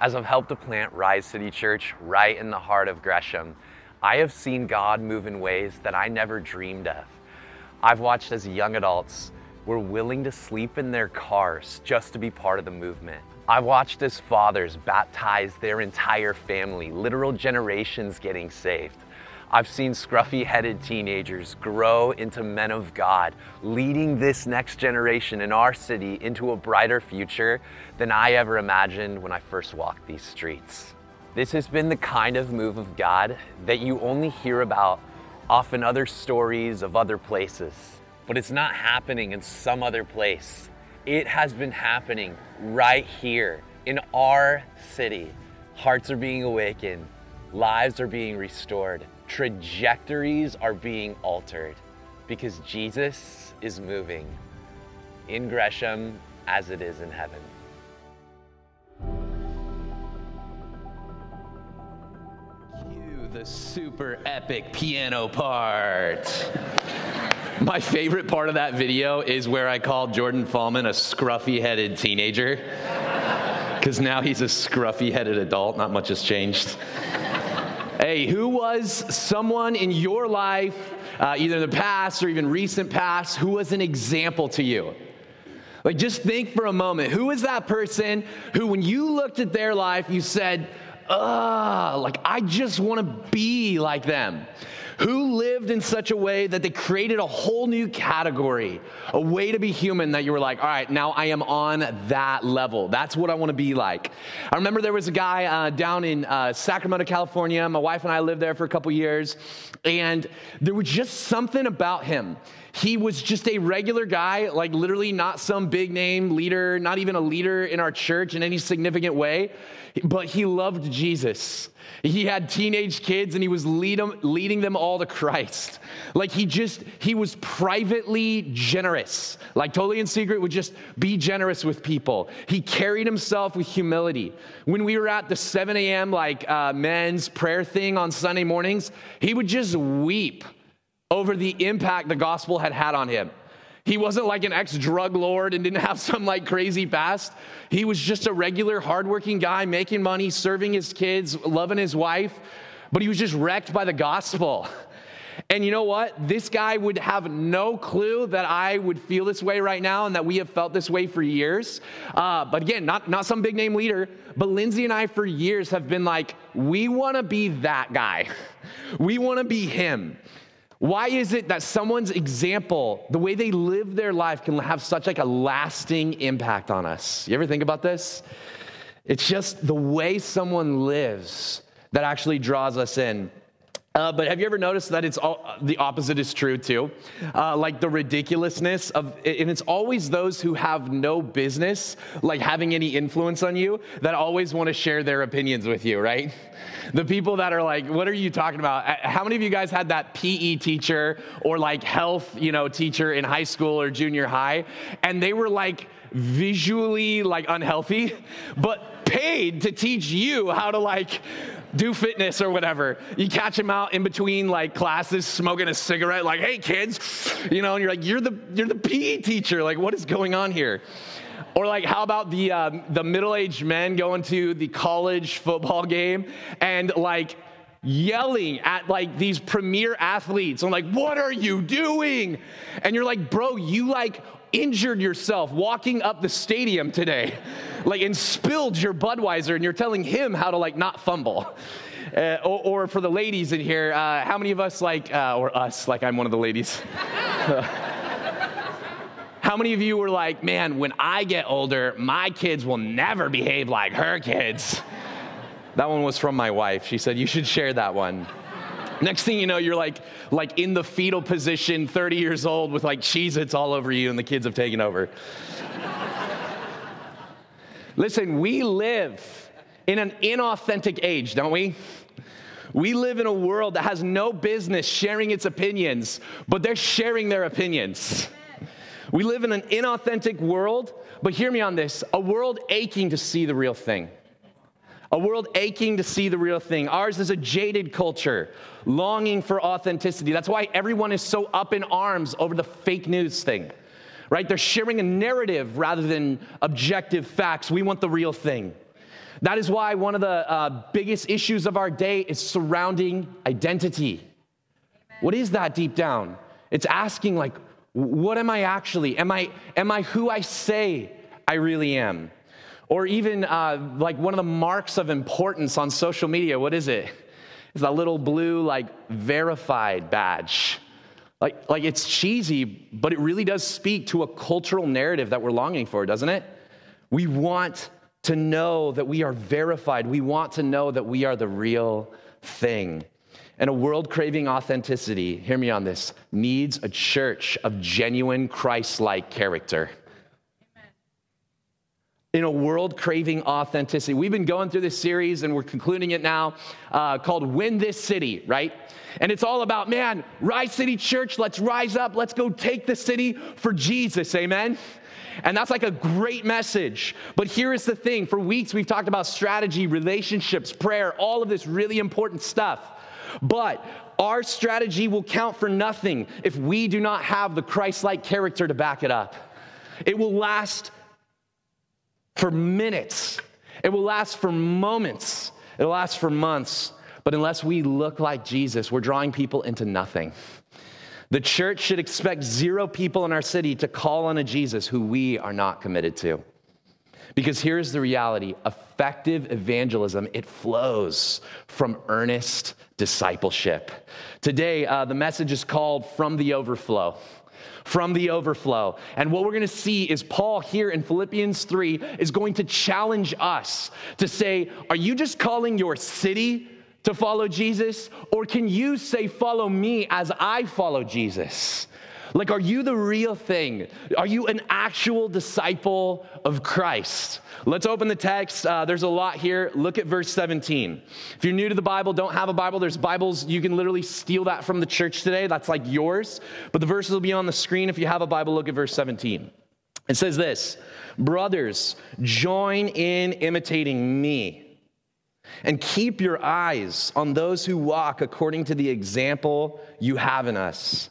As I've helped to plant Rise City Church right in the heart of Gresham, I have seen God move in ways that I never dreamed of. I've watched as young adults were willing to sleep in their cars just to be part of the movement. I've watched as fathers baptize their entire family, literal generations getting saved. I've seen scruffy headed teenagers grow into men of God, leading this next generation in our city into a brighter future than I ever imagined when I first walked these streets. This has been the kind of move of God that you only hear about often other stories of other places, but it's not happening in some other place. It has been happening right here in our city. Hearts are being awakened, lives are being restored trajectories are being altered because Jesus is moving in Gresham as it is in heaven. Cue the super epic piano part. My favorite part of that video is where I called Jordan Fallman a scruffy headed teenager. Because now he's a scruffy headed adult, not much has changed. Hey, who was someone in your life, uh, either in the past or even recent past, who was an example to you? Like, just think for a moment. Who is that person who, when you looked at their life, you said, Ugh, like, I just want to be like them? Who lived in such a way that they created a whole new category, a way to be human that you were like, all right, now I am on that level. That's what I want to be like. I remember there was a guy uh, down in uh, Sacramento, California. My wife and I lived there for a couple years, and there was just something about him. He was just a regular guy, like literally not some big name leader, not even a leader in our church in any significant way, but he loved Jesus. He had teenage kids and he was lead them, leading them all to Christ. Like he just, he was privately generous. Like totally in secret, would just be generous with people. He carried himself with humility. When we were at the 7 a.m. like uh, men's prayer thing on Sunday mornings, he would just weep over the impact the gospel had had on him. He wasn't like an ex drug lord and didn't have some like crazy past. He was just a regular, hardworking guy making money, serving his kids, loving his wife, but he was just wrecked by the gospel. And you know what? This guy would have no clue that I would feel this way right now and that we have felt this way for years. Uh, but again, not, not some big name leader, but Lindsay and I for years have been like, we want to be that guy. We want to be him. Why is it that someone's example, the way they live their life, can have such like a lasting impact on us? You ever think about this? It's just the way someone lives that actually draws us in. Uh, but have you ever noticed that it's all, the opposite is true too? Uh, like the ridiculousness of, and it's always those who have no business, like having any influence on you, that always want to share their opinions with you, right? The people that are like, what are you talking about? Uh, how many of you guys had that PE teacher or like health, you know, teacher in high school or junior high, and they were like visually like unhealthy, but paid to teach you how to like do fitness or whatever. You catch him out in between like classes smoking a cigarette, like, hey kids, you know, and you're like, you're the you're the PE teacher. Like, what is going on here? Or like, how about the um, the middle-aged men going to the college football game and like yelling at like these premier athletes. I'm like, what are you doing? And you're like, bro, you like injured yourself walking up the stadium today, like, and spilled your Budweiser, and you're telling him how to, like, not fumble. Uh, or, or, for the ladies in here, uh, how many of us, like, uh, or us, like I'm one of the ladies? how many of you were like, man, when I get older, my kids will never behave like her kids? That one was from my wife. She said, you should share that one. Next thing you know, you're like, like in the fetal position, 30 years old, with like Cheez Its all over you, and the kids have taken over. Listen, we live in an inauthentic age, don't we? We live in a world that has no business sharing its opinions, but they're sharing their opinions. We live in an inauthentic world, but hear me on this a world aching to see the real thing a world aching to see the real thing. Ours is a jaded culture, longing for authenticity. That's why everyone is so up in arms over the fake news thing, right? They're sharing a narrative rather than objective facts. We want the real thing. That is why one of the uh, biggest issues of our day is surrounding identity. What is that deep down? It's asking, like, what am I actually? Am I, am I who I say I really am? Or even uh, like one of the marks of importance on social media, what is it? It's that little blue, like, verified badge. Like, like it's cheesy, but it really does speak to a cultural narrative that we're longing for, doesn't it? We want to know that we are verified. We want to know that we are the real thing. And a world craving authenticity, hear me on this, needs a church of genuine Christ like character. In a world craving authenticity. We've been going through this series and we're concluding it now uh, called Win This City, right? And it's all about, man, Rise City Church, let's rise up, let's go take the city for Jesus, amen? And that's like a great message. But here is the thing for weeks, we've talked about strategy, relationships, prayer, all of this really important stuff. But our strategy will count for nothing if we do not have the Christ like character to back it up. It will last for minutes, it will last for moments, it'll last for months. But unless we look like Jesus, we're drawing people into nothing. The church should expect zero people in our city to call on a Jesus who we are not committed to. Because here's the reality effective evangelism, it flows from earnest discipleship. Today, uh, the message is called From the Overflow. From the overflow. And what we're going to see is Paul here in Philippians 3 is going to challenge us to say, Are you just calling your city to follow Jesus? Or can you say, Follow me as I follow Jesus? Like, are you the real thing? Are you an actual disciple of Christ? Let's open the text. Uh, there's a lot here. Look at verse 17. If you're new to the Bible, don't have a Bible, there's Bibles. You can literally steal that from the church today. That's like yours. But the verses will be on the screen. If you have a Bible, look at verse 17. It says this Brothers, join in imitating me. And keep your eyes on those who walk according to the example you have in us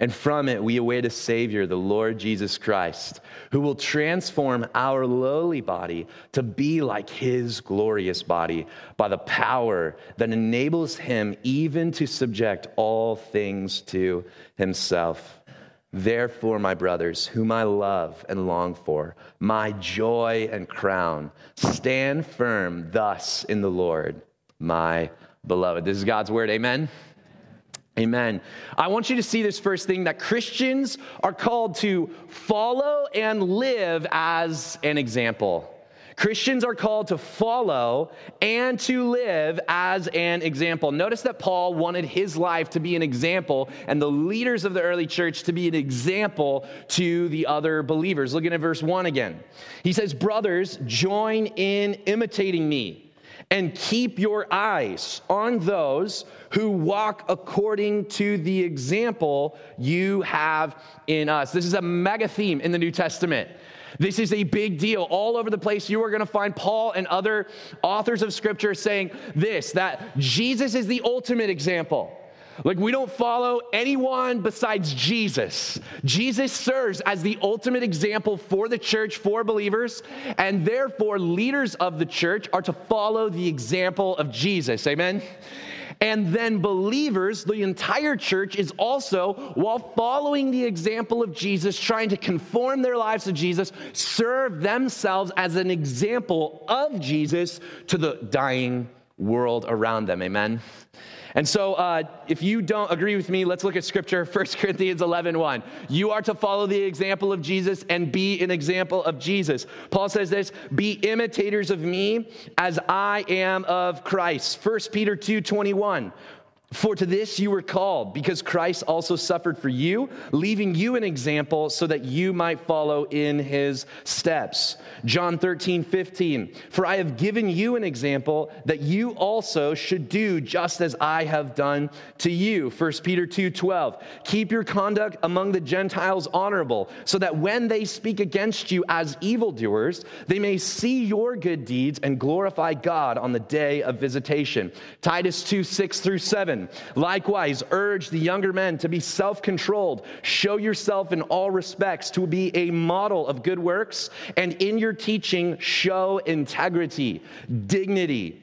and from it, we await a Savior, the Lord Jesus Christ, who will transform our lowly body to be like his glorious body by the power that enables him even to subject all things to himself. Therefore, my brothers, whom I love and long for, my joy and crown, stand firm thus in the Lord, my beloved. This is God's word. Amen. Amen. I want you to see this first thing that Christians are called to follow and live as an example. Christians are called to follow and to live as an example. Notice that Paul wanted his life to be an example and the leaders of the early church to be an example to the other believers. Look at verse 1 again. He says, Brothers, join in imitating me and keep your eyes on those who walk according to the example you have in us. This is a mega theme in the New Testament. This is a big deal. All over the place, you are going to find Paul and other authors of scripture saying this that Jesus is the ultimate example. Like, we don't follow anyone besides Jesus. Jesus serves as the ultimate example for the church, for believers, and therefore, leaders of the church are to follow the example of Jesus. Amen? And then believers, the entire church is also, while following the example of Jesus, trying to conform their lives to Jesus, serve themselves as an example of Jesus to the dying world around them. Amen. And so, uh, if you don't agree with me, let's look at scripture 1 Corinthians 11 1. You are to follow the example of Jesus and be an example of Jesus. Paul says this be imitators of me as I am of Christ. 1 Peter 2 21. For to this you were called, because Christ also suffered for you, leaving you an example so that you might follow in his steps. John 13, 15. For I have given you an example that you also should do just as I have done to you. 1 Peter 2, 12. Keep your conduct among the Gentiles honorable, so that when they speak against you as evildoers, they may see your good deeds and glorify God on the day of visitation. Titus 2, 6 through 7. Likewise, urge the younger men to be self controlled. Show yourself in all respects to be a model of good works, and in your teaching, show integrity, dignity,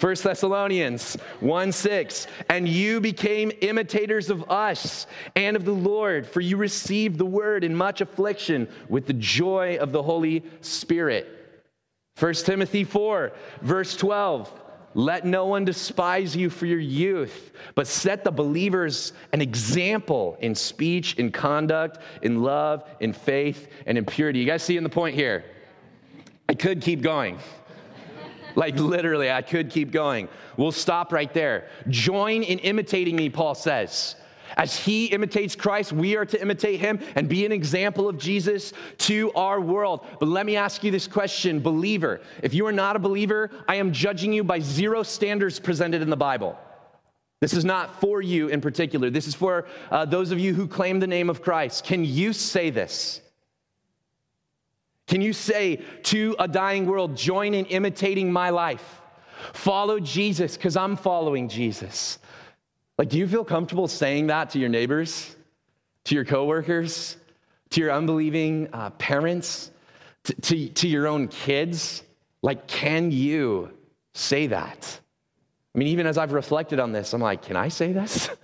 1 Thessalonians 1 6, and you became imitators of us and of the Lord, for you received the word in much affliction with the joy of the Holy Spirit. 1 Timothy 4, verse 12, let no one despise you for your youth, but set the believers an example in speech, in conduct, in love, in faith, and in purity. You guys see in the point here? I could keep going. Like literally, I could keep going. We'll stop right there. Join in imitating me, Paul says. As he imitates Christ, we are to imitate him and be an example of Jesus to our world. But let me ask you this question, believer. If you are not a believer, I am judging you by zero standards presented in the Bible. This is not for you in particular. This is for uh, those of you who claim the name of Christ. Can you say this? Can you say to a dying world, join in imitating my life? Follow Jesus because I'm following Jesus. Like, do you feel comfortable saying that to your neighbors, to your coworkers, to your unbelieving uh, parents, to, to, to your own kids? Like, can you say that? I mean, even as I've reflected on this, I'm like, can I say this?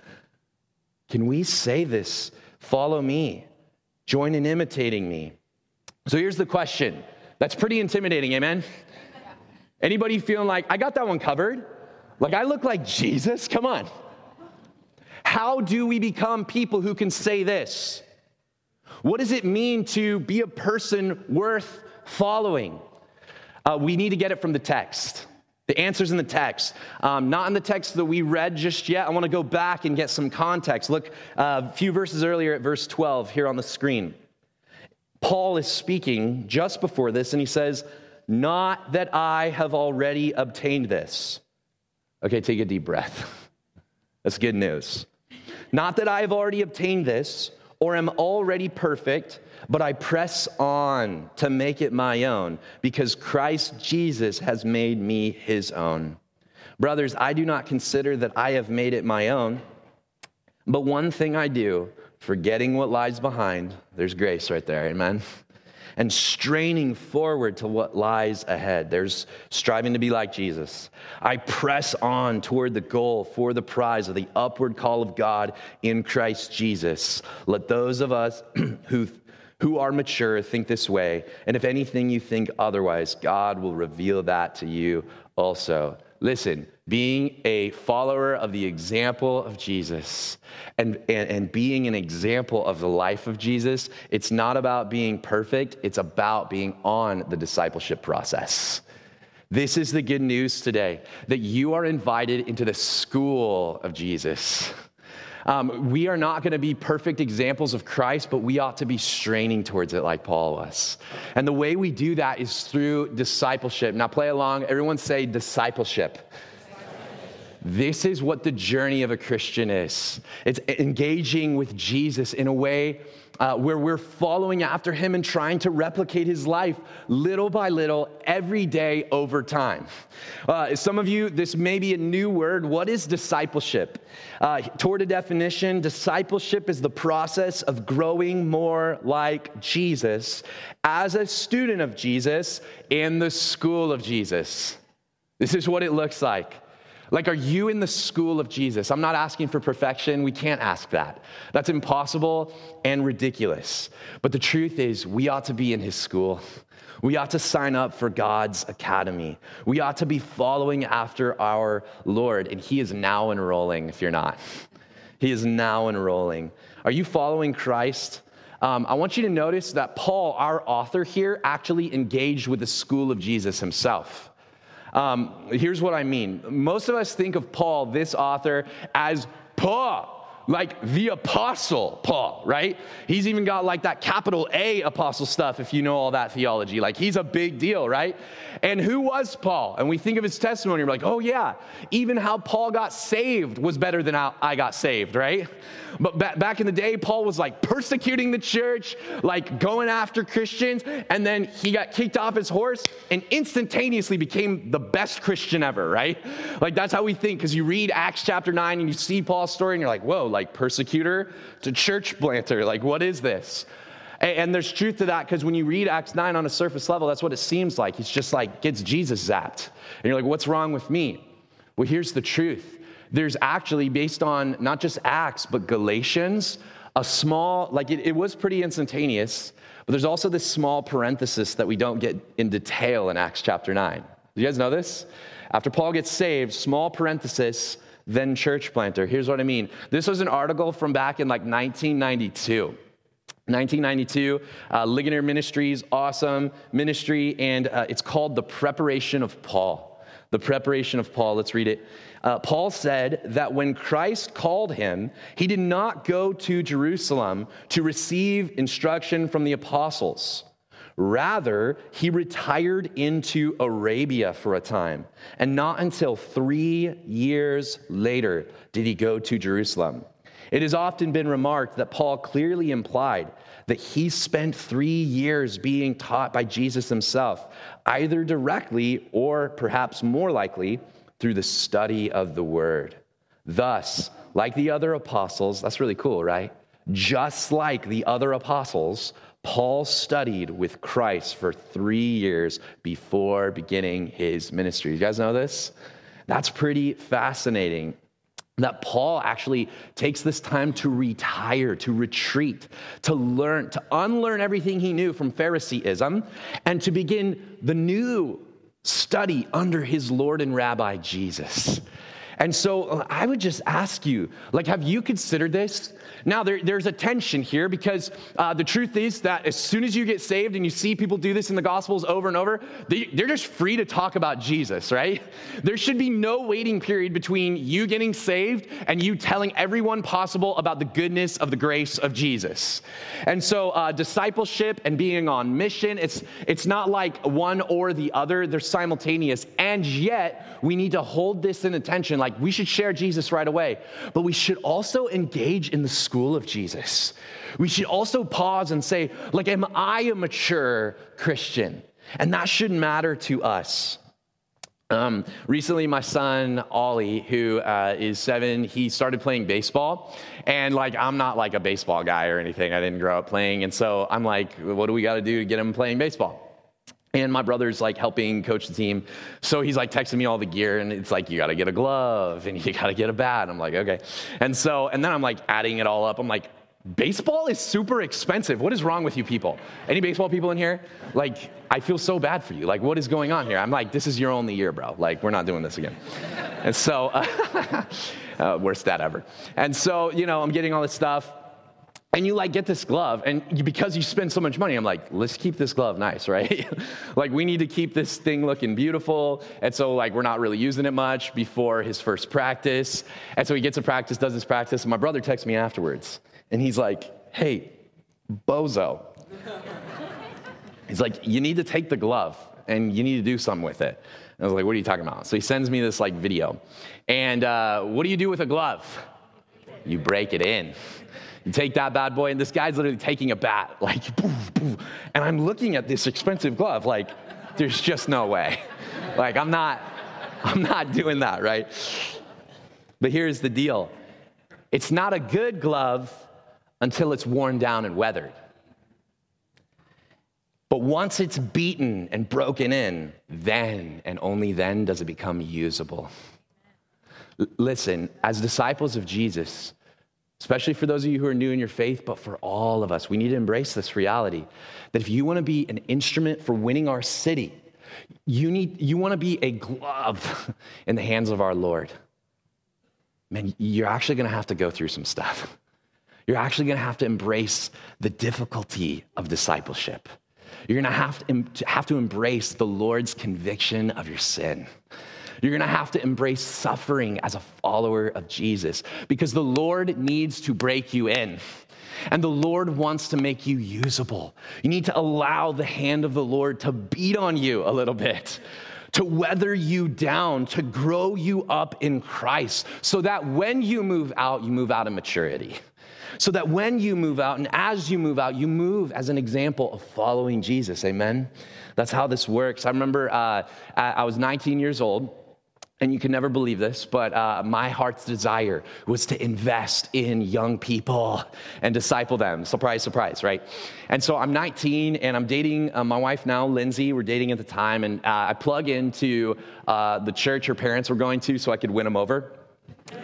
Can we say this? Follow me, join in imitating me. So here's the question. That's pretty intimidating, amen? Anybody feeling like, I got that one covered? Like, I look like Jesus? Come on. How do we become people who can say this? What does it mean to be a person worth following? Uh, we need to get it from the text. The answer's in the text, um, not in the text that we read just yet. I want to go back and get some context. Look uh, a few verses earlier at verse 12 here on the screen. Paul is speaking just before this, and he says, Not that I have already obtained this. Okay, take a deep breath. That's good news. Not that I have already obtained this or am already perfect, but I press on to make it my own because Christ Jesus has made me his own. Brothers, I do not consider that I have made it my own, but one thing I do forgetting what lies behind. There's grace right there, amen. And straining forward to what lies ahead. There's striving to be like Jesus. I press on toward the goal for the prize of the upward call of God in Christ Jesus. Let those of us who who are mature think this way, and if anything you think otherwise, God will reveal that to you also. Listen, being a follower of the example of Jesus and, and, and, being an example of the life of Jesus, it's not about being perfect, it's about being on the discipleship process. This is the good news today that you are invited into the school of Jesus. Um, we are not going to be perfect examples of Christ, but we ought to be straining towards it like Paul was. And the way we do that is through discipleship. Now, play along. Everyone say discipleship. This is what the journey of a Christian is it's engaging with Jesus in a way uh, where we're following after him and trying to replicate his life little by little, every day over time. Uh, some of you, this may be a new word. What is discipleship? Uh, toward a definition, discipleship is the process of growing more like Jesus as a student of Jesus in the school of Jesus. This is what it looks like Like, are you in the school of Jesus? I'm not asking for perfection. We can't ask that. That's impossible and ridiculous. But the truth is, we ought to be in his school. We ought to sign up for God's academy. We ought to be following after our Lord. And he is now enrolling, if you're not. He is now enrolling. Are you following Christ? Um, I want you to notice that Paul, our author here, actually engaged with the school of Jesus himself. Um, here's what I mean. Most of us think of Paul, this author, as Paul like the apostle Paul, right? He's even got like that capital A apostle stuff, if you know all that theology. Like he's a big deal, right? And who was Paul? And we think of his testimony, we're like, oh yeah, even how Paul got saved was better than how I got saved, right? But back in the day, Paul was like persecuting the church, like going after Christians, and then he got kicked off his horse and instantaneously became the best Christian ever, right? Like that's how we think, because you read Acts chapter 9 and you see Paul's story and you're like, whoa, like persecutor to church planter. Like, what is this? And, and there's truth to that because when you read Acts 9 on a surface level, that's what it seems like. He's just like, gets Jesus zapped. And you're like, what's wrong with me? Well, here's the truth. There's actually, based on not just Acts, but Galatians, a small, like it, it was pretty instantaneous, but there's also this small parenthesis that we don't get in detail in Acts chapter 9. Do you guys know this? After Paul gets saved, small parenthesis, then church planter. Here's what I mean. This was an article from back in like 1992. 1992, uh, Ligonier Ministries, awesome ministry, and uh, it's called The Preparation of Paul. The Preparation of Paul, let's read it. Uh, Paul said that when Christ called him, he did not go to Jerusalem to receive instruction from the apostles. Rather, he retired into Arabia for a time, and not until three years later did he go to Jerusalem. It has often been remarked that Paul clearly implied that he spent three years being taught by Jesus himself, either directly or perhaps more likely through the study of the word. Thus, like the other apostles, that's really cool, right? Just like the other apostles, Paul studied with Christ for three years before beginning his ministry. You guys know this? That's pretty fascinating. That Paul actually takes this time to retire, to retreat, to learn, to unlearn everything he knew from Phariseeism, and to begin the new study under his Lord and Rabbi Jesus. And so uh, I would just ask you, like, have you considered this? Now, there, there's a tension here because uh, the truth is that as soon as you get saved and you see people do this in the Gospels over and over, they, they're just free to talk about Jesus, right? There should be no waiting period between you getting saved and you telling everyone possible about the goodness of the grace of Jesus. And so, uh, discipleship and being on mission, it's, it's not like one or the other, they're simultaneous. And yet, we need to hold this in attention. Like, we should share Jesus right away, but we should also engage in the school of Jesus. We should also pause and say, like, am I a mature Christian? And that should matter to us. Um, recently, my son Ollie, who uh, is seven, he started playing baseball, and like I'm not like a baseball guy or anything. I didn't grow up playing, and so I'm like, what do we got to do to get him playing baseball? And my brother's like helping coach the team. So he's like texting me all the gear, and it's like, you gotta get a glove and you gotta get a bat. I'm like, okay. And so, and then I'm like adding it all up. I'm like, baseball is super expensive. What is wrong with you people? Any baseball people in here? Like, I feel so bad for you. Like, what is going on here? I'm like, this is your only year, bro. Like, we're not doing this again. and so, uh, uh, worst dad ever. And so, you know, I'm getting all this stuff and you like get this glove and you, because you spend so much money i'm like let's keep this glove nice right? Like we need to keep this thing looking beautiful. And so like we're not really using it much before his first practice. And so he gets a practice does his practice and my brother texts me afterwards. And he's like hey bozo. He's like you need to take the glove and you need to do something with it. And i was like what are you talking about? So he sends me this like video. And uh, what do you do with a glove? You break it in you take that bad boy, and this guy's literally taking a bat, like, poof, poof. and I'm looking at this expensive glove, like, there's just no way. Like, I'm not, I'm not doing that, right? But here's the deal it's not a good glove until it's worn down and weathered. But once it's beaten and broken in, then and only then does it become usable. L- listen, as disciples of Jesus, especially for those of you who are new in your faith, but for all of us, we need to embrace this reality that if you want to be an instrument for winning our city, you, need, you want to be a glove in the hands of our Lord. Man, you're actually going to have to go through some stuff. You're actually going to have to embrace the difficulty of discipleship. You're going to have to have to embrace the Lord's conviction of your sin. You're going to have to embrace suffering as a follower of Jesus because the Lord needs to break you in. And the Lord wants to make you usable. You need to allow the hand of the Lord to beat on you a little bit, to weather you down, to grow you up in Christ, so that when you move out, you move out in maturity so that when you move out and as you move out, you move as an example of following Jesus. Amen? That's how this works. I remember uh, I was 19 years old. And you can never believe this, but uh, my heart's desire was to invest in young people and disciple them. Surprise, surprise, right? And so I'm 19 and I'm dating uh, my wife now, Lindsay. We're dating at the time, and uh, I plug into uh, the church her parents were going to so I could win them over.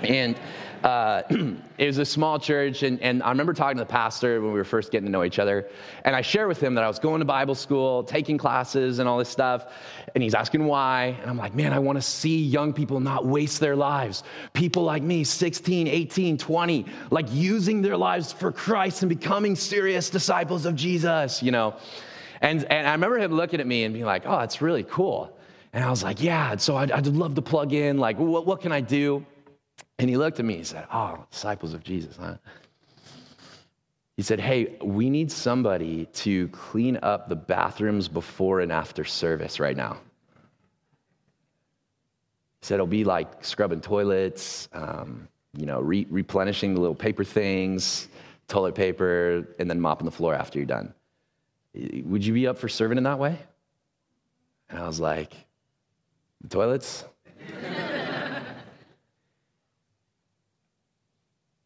And uh, it was a small church, and, and I remember talking to the pastor when we were first getting to know each other. And I shared with him that I was going to Bible school, taking classes, and all this stuff. And he's asking why. And I'm like, man, I want to see young people not waste their lives. People like me, 16, 18, 20, like using their lives for Christ and becoming serious disciples of Jesus, you know? And, and I remember him looking at me and being like, oh, that's really cool. And I was like, yeah, so I'd, I'd love to plug in. Like, what, what can I do? And he looked at me and said, Oh, disciples of Jesus, huh? He said, Hey, we need somebody to clean up the bathrooms before and after service right now. He said, It'll be like scrubbing toilets, um, you know, re- replenishing the little paper things, toilet paper, and then mopping the floor after you're done. Would you be up for serving in that way? And I was like, The toilets?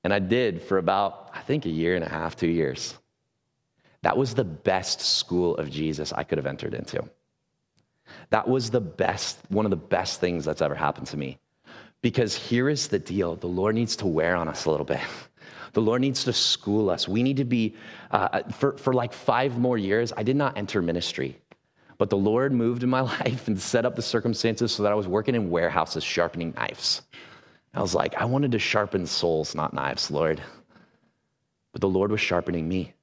And I did for about, I think, a year and a half, two years. That was the best school of Jesus I could have entered into. That was the best, one of the best things that's ever happened to me. Because here is the deal the Lord needs to wear on us a little bit. The Lord needs to school us. We need to be, uh, for, for like five more years, I did not enter ministry. But the Lord moved in my life and set up the circumstances so that I was working in warehouses sharpening knives. I was like, I wanted to sharpen souls, not knives, Lord. But the Lord was sharpening me.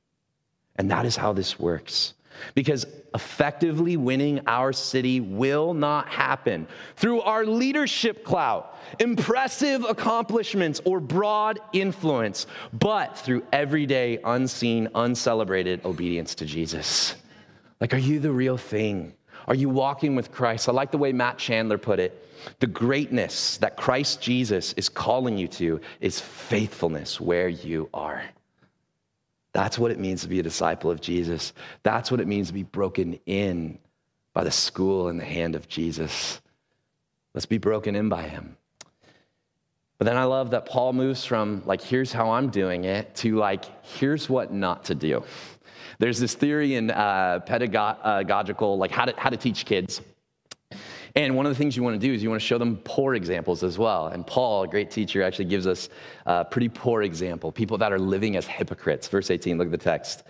And that is how this works. Because effectively winning our city will not happen through our leadership clout, impressive accomplishments, or broad influence, but through everyday, unseen, uncelebrated obedience to Jesus. Like, are you the real thing? Are you walking with Christ? I like the way Matt Chandler put it. The greatness that Christ Jesus is calling you to is faithfulness where you are. That's what it means to be a disciple of Jesus. That's what it means to be broken in by the school and the hand of Jesus. Let's be broken in by him. But then I love that Paul moves from, like, here's how I'm doing it, to, like, here's what not to do. There's this theory in uh, pedagogical, like, how to, how to teach kids and one of the things you want to do is you want to show them poor examples as well. And Paul, a great teacher, actually gives us a pretty poor example people that are living as hypocrites. Verse 18, look at the text.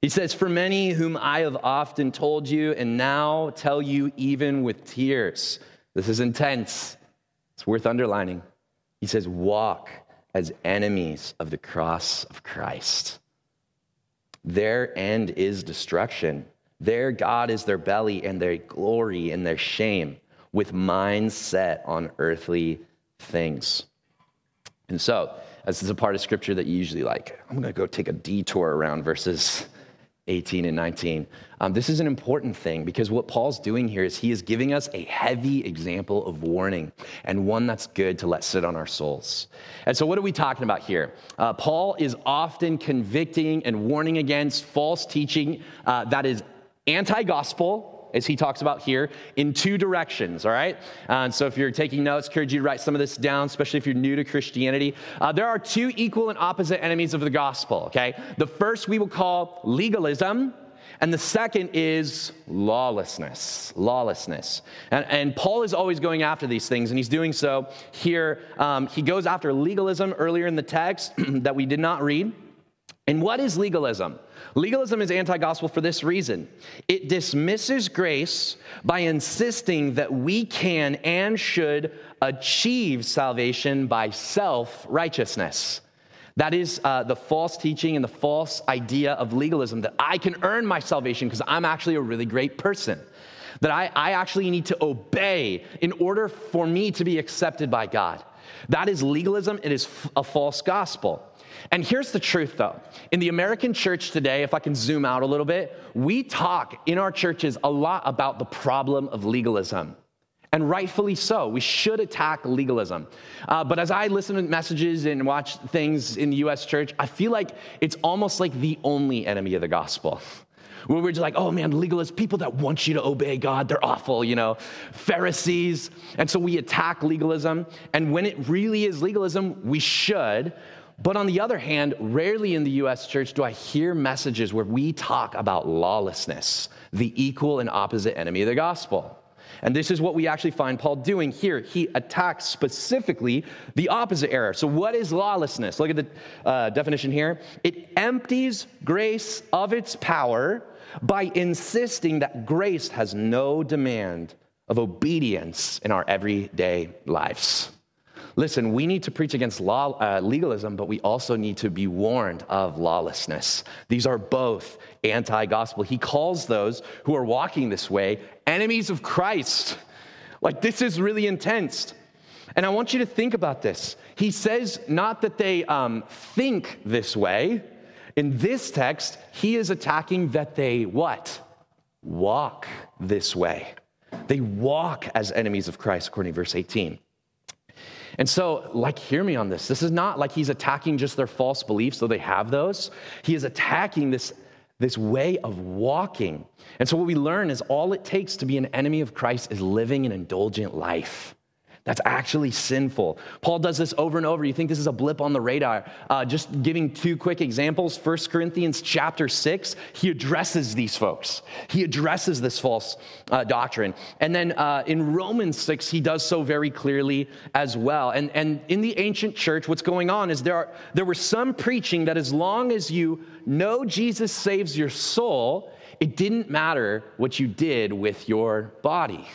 He says, For many whom I have often told you, and now tell you even with tears. This is intense. It's worth underlining. He says, Walk as enemies of the cross of Christ. Their end is destruction. Their God is their belly and their glory and their shame, with minds set on earthly things. And so, this is a part of scripture that you usually like, I'm going to go take a detour around verses 18 and 19. Um, this is an important thing because what Paul's doing here is he is giving us a heavy example of warning and one that's good to let sit on our souls. And so, what are we talking about here? Uh, Paul is often convicting and warning against false teaching uh, that is anti gospel, as he talks about here, in two directions, all right? Uh, and so if you're taking notes, I encourage you to write some of this down, especially if you're new to Christianity. Uh, there are two equal and opposite enemies of the gospel, okay? The first we will call legalism, And the second is lawlessness. Lawlessness. And, and Paul is always going after these things, and he's doing so here. Um, he goes after legalism earlier in the text that we did not read. And what is legalism? Legalism is anti gospel for this reason it dismisses grace by insisting that we can and should achieve salvation by self righteousness. That is uh, the false teaching and the false idea of legalism that I can earn my salvation because I'm actually a really great person. That I, I actually need to obey in order for me to be accepted by God. That is legalism. It is a false gospel. And here's the truth though. In the American church today, if I can zoom out a little bit, we talk in our churches a lot about the problem of legalism. And rightfully so. We should attack legalism. Uh, but as I listen to messages and watch things in the US church, I feel like it's almost like the only enemy of the gospel. Where we're just like, oh man, legalists, people that want you to obey God, they're awful, you know, Pharisees. And so we attack legalism. And when it really is legalism, we should. But on the other hand, rarely in the US church do I hear messages where we talk about lawlessness, the equal and opposite enemy of the gospel. And this is what we actually find Paul doing here. He attacks specifically the opposite error. So, what is lawlessness? Look at the uh, definition here it empties grace of its power by insisting that grace has no demand of obedience in our everyday lives. Listen, we need to preach against law, uh, legalism, but we also need to be warned of lawlessness. These are both anti gospel. He calls those who are walking this way enemies of Christ. Like, this is really intense. And I want you to think about this. He says not that they um, think this way. In this text, he is attacking that they what? Walk this way. They walk as enemies of Christ, according to verse 18. And so, like, hear me on this. This is not like he's attacking just their false beliefs, though they have those. He is attacking this, this way of walking. And so, what we learn is all it takes to be an enemy of Christ is living an indulgent life. That's actually sinful. Paul does this over and over. You think this is a blip on the radar. Uh, just giving two quick examples. 1 Corinthians chapter 6, he addresses these folks. He addresses this false uh, doctrine. And then uh, in Romans 6, he does so very clearly as well. And, and in the ancient church, what's going on is there, are, there was some preaching that as long as you know Jesus saves your soul, it didn't matter what you did with your body.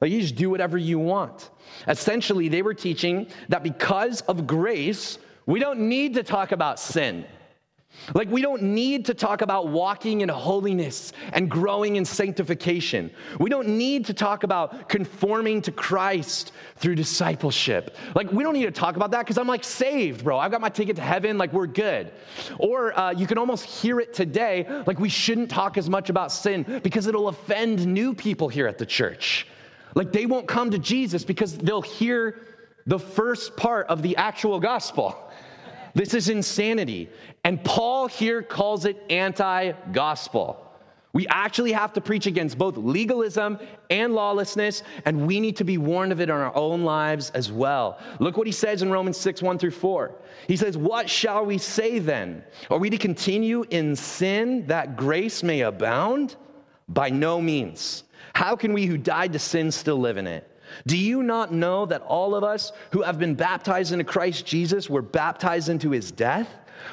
Like you just do whatever you want. Essentially, they were teaching that because of grace, we don't need to talk about sin. Like, we don't need to talk about walking in holiness and growing in sanctification. We don't need to talk about conforming to Christ through discipleship. Like, we don't need to talk about that because I'm like saved, bro. I've got my ticket to heaven. Like, we're good. Or uh, you can almost hear it today like we shouldn't talk as much about sin because it'll offend new people here at the church. Like they won't come to Jesus because they'll hear the first part of the actual gospel. This is insanity. And Paul here calls it anti gospel. We actually have to preach against both legalism and lawlessness, and we need to be warned of it in our own lives as well. Look what he says in Romans 6 1 through 4. He says, What shall we say then? Are we to continue in sin that grace may abound? By no means. How can we who died to sin still live in it? Do you not know that all of us who have been baptized into Christ Jesus were baptized into his death?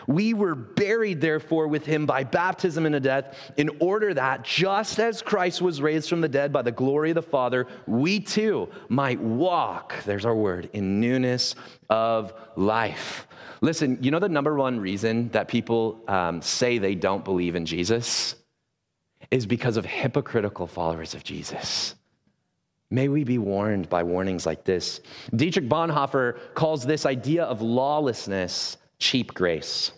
We were buried, therefore, with him by baptism into death, in order that, just as Christ was raised from the dead by the glory of the Father, we too might walk, there's our word, in newness of life. Listen, you know the number one reason that people um, say they don't believe in Jesus? Is because of hypocritical followers of Jesus. May we be warned by warnings like this. Dietrich Bonhoeffer calls this idea of lawlessness cheap grace.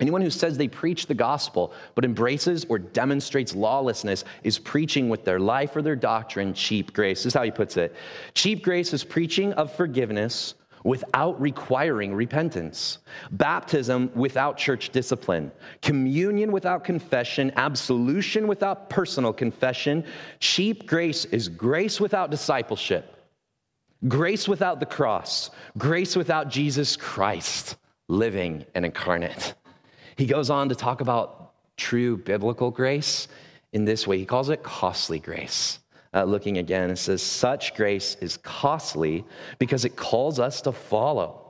Anyone who says they preach the gospel but embraces or demonstrates lawlessness is preaching with their life or their doctrine cheap grace. This is how he puts it. Cheap grace is preaching of forgiveness without requiring repentance, baptism without church discipline, communion without confession, absolution without personal confession. Cheap grace is grace without discipleship, grace without the cross, grace without Jesus Christ living and incarnate. He goes on to talk about true biblical grace in this way. He calls it costly grace. Uh, looking again, it says, Such grace is costly because it calls us to follow.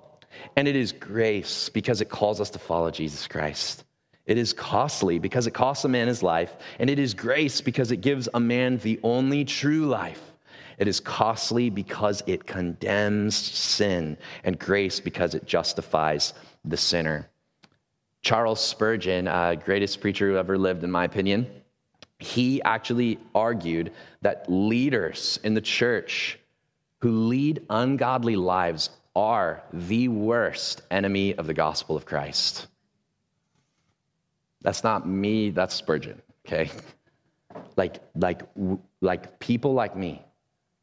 And it is grace because it calls us to follow Jesus Christ. It is costly because it costs a man his life. And it is grace because it gives a man the only true life. It is costly because it condemns sin, and grace because it justifies the sinner. Charles Spurgeon, uh, greatest preacher who ever lived, in my opinion, he actually argued that leaders in the church who lead ungodly lives are the worst enemy of the gospel of Christ. That's not me, that's Spurgeon, okay? Like, like, like people like me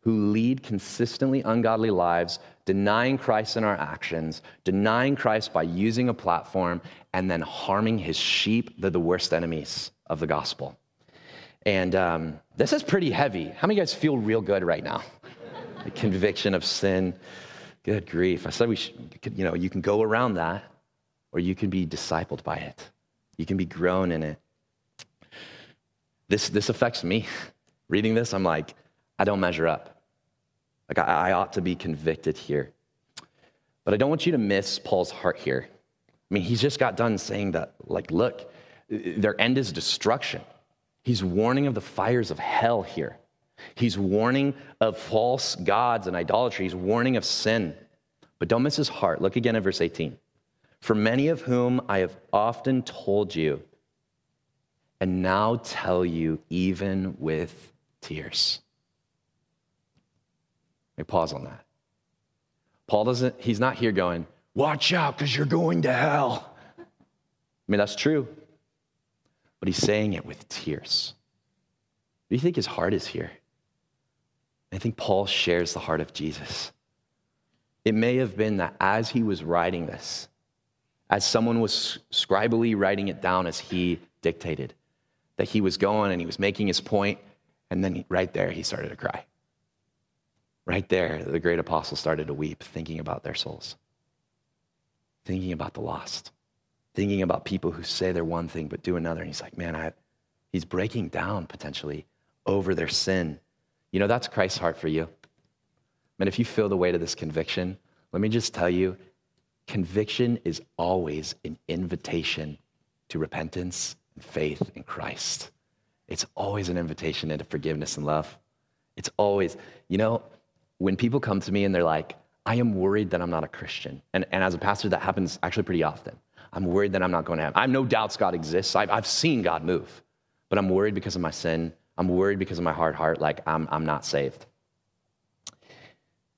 who lead consistently ungodly lives, denying Christ in our actions, denying Christ by using a platform, and then harming his sheep, they're the worst enemies of the gospel. And um, this is pretty heavy. How many guys feel real good right now? the conviction of sin. Good grief. I said we should, you know, you can go around that, or you can be discipled by it. You can be grown in it. This, this affects me. Reading this, I'm like, I don't measure up. Like, I, I ought to be convicted here. But I don't want you to miss Paul's heart here. I mean, he's just got done saying that, like, look, their end is destruction. He's warning of the fires of hell here. He's warning of false gods and idolatry. He's warning of sin. But don't miss his heart. Look again at verse 18. For many of whom I have often told you, and now tell you even with tears. Let pause on that. Paul doesn't, he's not here going, watch out because you're going to hell. I mean, that's true but he's saying it with tears. Do you think his heart is here? I think Paul shares the heart of Jesus. It may have been that as he was writing this, as someone was scribally writing it down as he dictated, that he was going and he was making his point, and then he, right there he started to cry. Right there, the great apostle started to weep, thinking about their souls, thinking about the lost thinking about people who say they're one thing but do another. And he's like, man, I, he's breaking down potentially over their sin. You know, that's Christ's heart for you. Man, if you feel the weight of this conviction, let me just tell you conviction is always an invitation to repentance and faith in Christ. It's always an invitation into forgiveness and love. It's always, you know, when people come to me and they're like, I am worried that I'm not a Christian. And, and as a pastor, that happens actually pretty often. I'm worried that I'm not going to have. I have no doubts God exists. I've, I've seen God move, but I'm worried because of my sin. I'm worried because of my hard heart, like I'm, I'm not saved.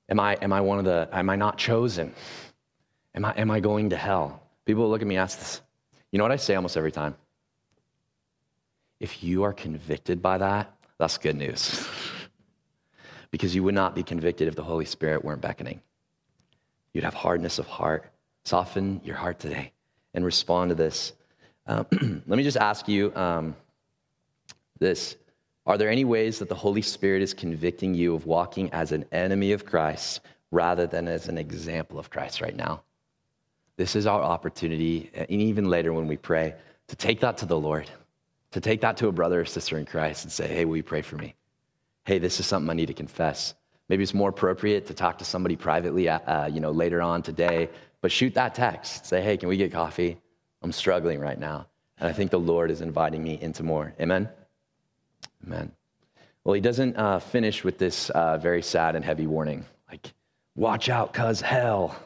Am I, am I one of the, am I not chosen? Am I, am I going to hell? People look at me and ask this. You know what I say almost every time? If you are convicted by that, that's good news. because you would not be convicted if the Holy Spirit weren't beckoning. You'd have hardness of heart. Soften your heart today and respond to this. Uh, let me just ask you um, this Are there any ways that the Holy Spirit is convicting you of walking as an enemy of Christ rather than as an example of Christ right now? This is our opportunity, and even later when we pray, to take that to the Lord, to take that to a brother or sister in Christ and say, Hey, will you pray for me? Hey, this is something I need to confess. Maybe it's more appropriate to talk to somebody privately, uh, you know, later on today but shoot that text. Say, hey, can we get coffee? I'm struggling right now. And I think the Lord is inviting me into more. Amen? Amen. Well, he doesn't uh, finish with this uh, very sad and heavy warning like, watch out, cuz hell.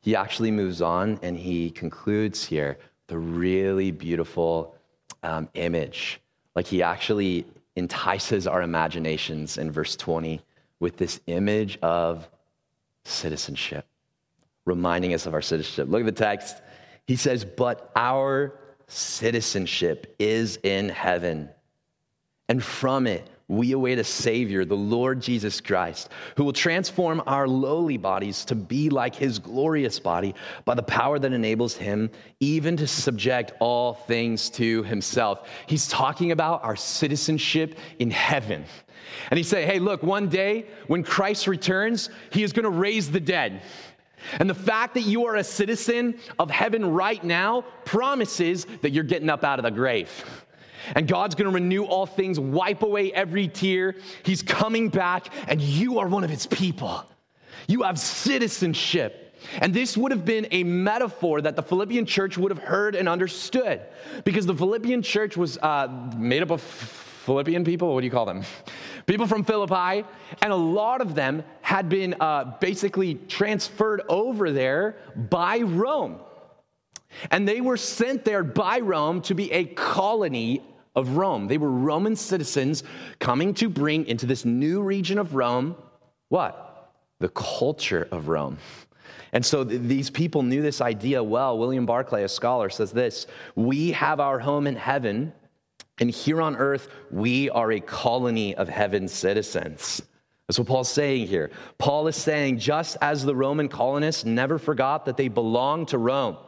He actually moves on and he concludes here the really beautiful um, image. Like, he actually entices our imaginations in verse 20 with this image of citizenship reminding us of our citizenship. Look at the text. He says, But our citizenship is in heaven, and from it we await a Savior, the Lord Jesus Christ, who will transform our lowly bodies to be like his glorious body by the power that enables him even to subject all things to himself. He's talking about our citizenship in heaven. And he say, hey, look, one day when Christ returns, he is going to raise the dead. And the fact that you are a citizen of heaven right now promises that you're getting up out of the grave. And God's gonna renew all things, wipe away every tear. He's coming back, and you are one of his people. You have citizenship. And this would have been a metaphor that the Philippian church would have heard and understood because the Philippian church was uh, made up of Philippian people. What do you call them? People from Philippi. And a lot of them had been uh, basically transferred over there by Rome. And they were sent there by Rome to be a colony of Rome. They were Roman citizens coming to bring into this new region of Rome what? The culture of Rome. And so th- these people knew this idea well. William Barclay, a scholar, says this We have our home in heaven, and here on earth, we are a colony of heaven's citizens. That's what Paul's saying here. Paul is saying, just as the Roman colonists never forgot that they belonged to Rome,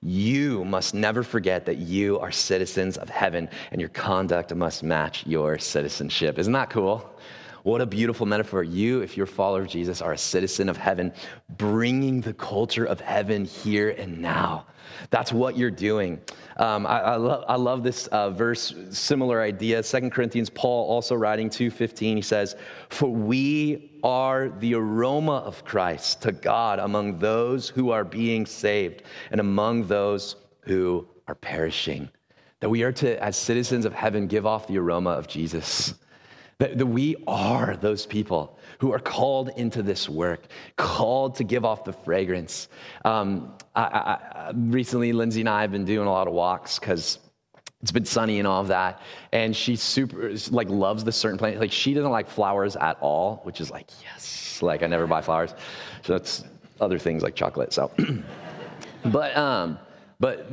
you must never forget that you are citizens of heaven and your conduct must match your citizenship. Isn't that cool? What a beautiful metaphor. You, if you're a follower of Jesus, are a citizen of heaven, bringing the culture of heaven here and now. That's what you're doing. Um, I, I, lo- I, love this uh, verse, similar idea. Second Corinthians, Paul also writing 2.15, he says, For we are the aroma of Christ to God among those who are being saved and among those who are perishing. That we are to, as citizens of heaven, give off the aroma of Jesus. That, that we are those people who are called into this work, called to give off the fragrance. Um, I, I, recently, Lindsay and I have been doing a lot of walks because it's been sunny and all of that. And she super, like, loves the certain plant. Like, she doesn't like flowers at all, which is like, yes. Like, I never buy flowers. So that's other things like chocolate. So, but, um, but,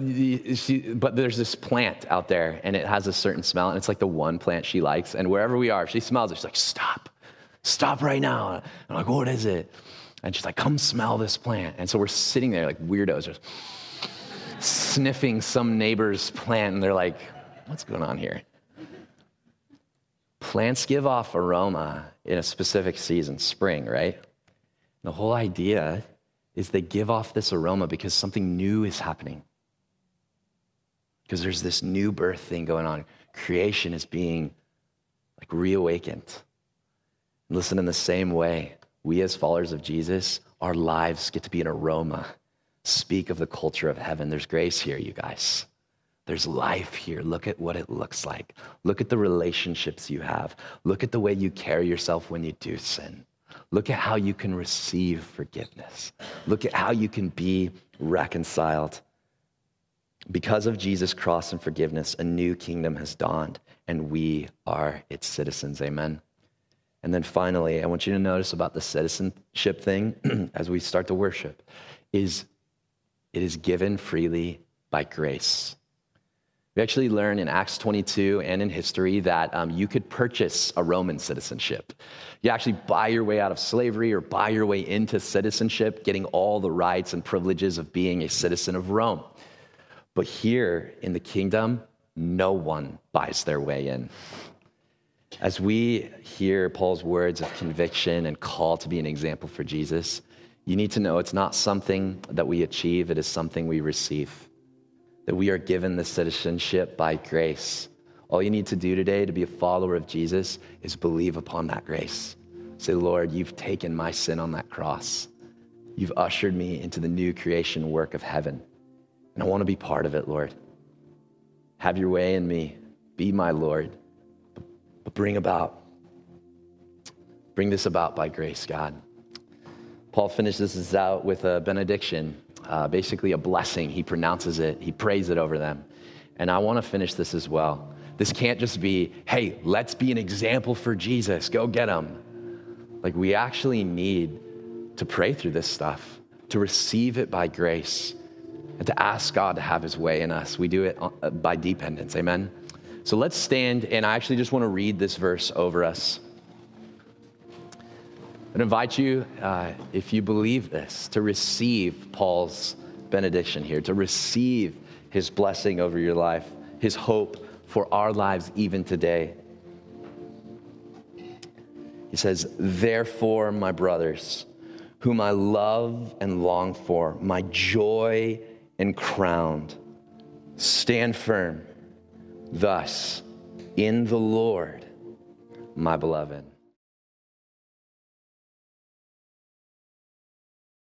she, but there's this plant out there and it has a certain smell and it's like the one plant she likes. And wherever we are, she smells it. She's like, stop, stop right now. I'm like, what is it? And she's like, come smell this plant. And so we're sitting there like weirdos, just sniffing some neighbor's plant. And they're like, what's going on here? Plants give off aroma in a specific season, spring, right? The whole idea is they give off this aroma because something new is happening because there's this new birth thing going on. Creation is being like reawakened. Listen, in the same way, we as followers of Jesus, our lives get to be an aroma. Speak of the culture of heaven. There's grace here, you guys. There's life here. Look at what it looks like. Look at the relationships you have. Look at the way you carry yourself when you do sin. Look at how you can receive forgiveness. Look at how you can be reconciled because of Jesus' cross and forgiveness, a new kingdom has dawned, and we are its citizens. Amen. And then finally, I want you to notice about the citizenship thing as we start to worship is it is given freely by grace. We actually learn in Acts 22 and in history that um, you could purchase a Roman citizenship. You actually buy your way out of slavery or buy your way into citizenship, getting all the rights and privileges of being a citizen of Rome. But here in the kingdom, no one buys their way in. As we hear Paul's words of conviction and call to be an example for Jesus, you need to know it's not something that we achieve, it is something we receive. That we are given the citizenship by grace. All you need to do today to be a follower of Jesus is believe upon that grace. Say, Lord, you've taken my sin on that cross. You've ushered me into the new creation work of heaven. And I want to be part of it, Lord. Have your way in me. Be my Lord. But bring about, bring this about by grace, God. Paul finishes this out with a benediction, uh, basically a blessing. He pronounces it, he prays it over them. And I want to finish this as well. This can't just be, hey, let's be an example for Jesus, go get him. Like, we actually need to pray through this stuff, to receive it by grace and to ask God to have his way in us. We do it uh, by dependence. Amen. So let's stand, and I actually just want to read this verse over us. I invite you, uh, if you believe this, to receive Paul's benediction here, to receive his blessing over your life, his hope for our lives even today. He says, Therefore, my brothers, whom I love and long for, my joy and crowned. Stand firm, thus, in the Lord, my beloved.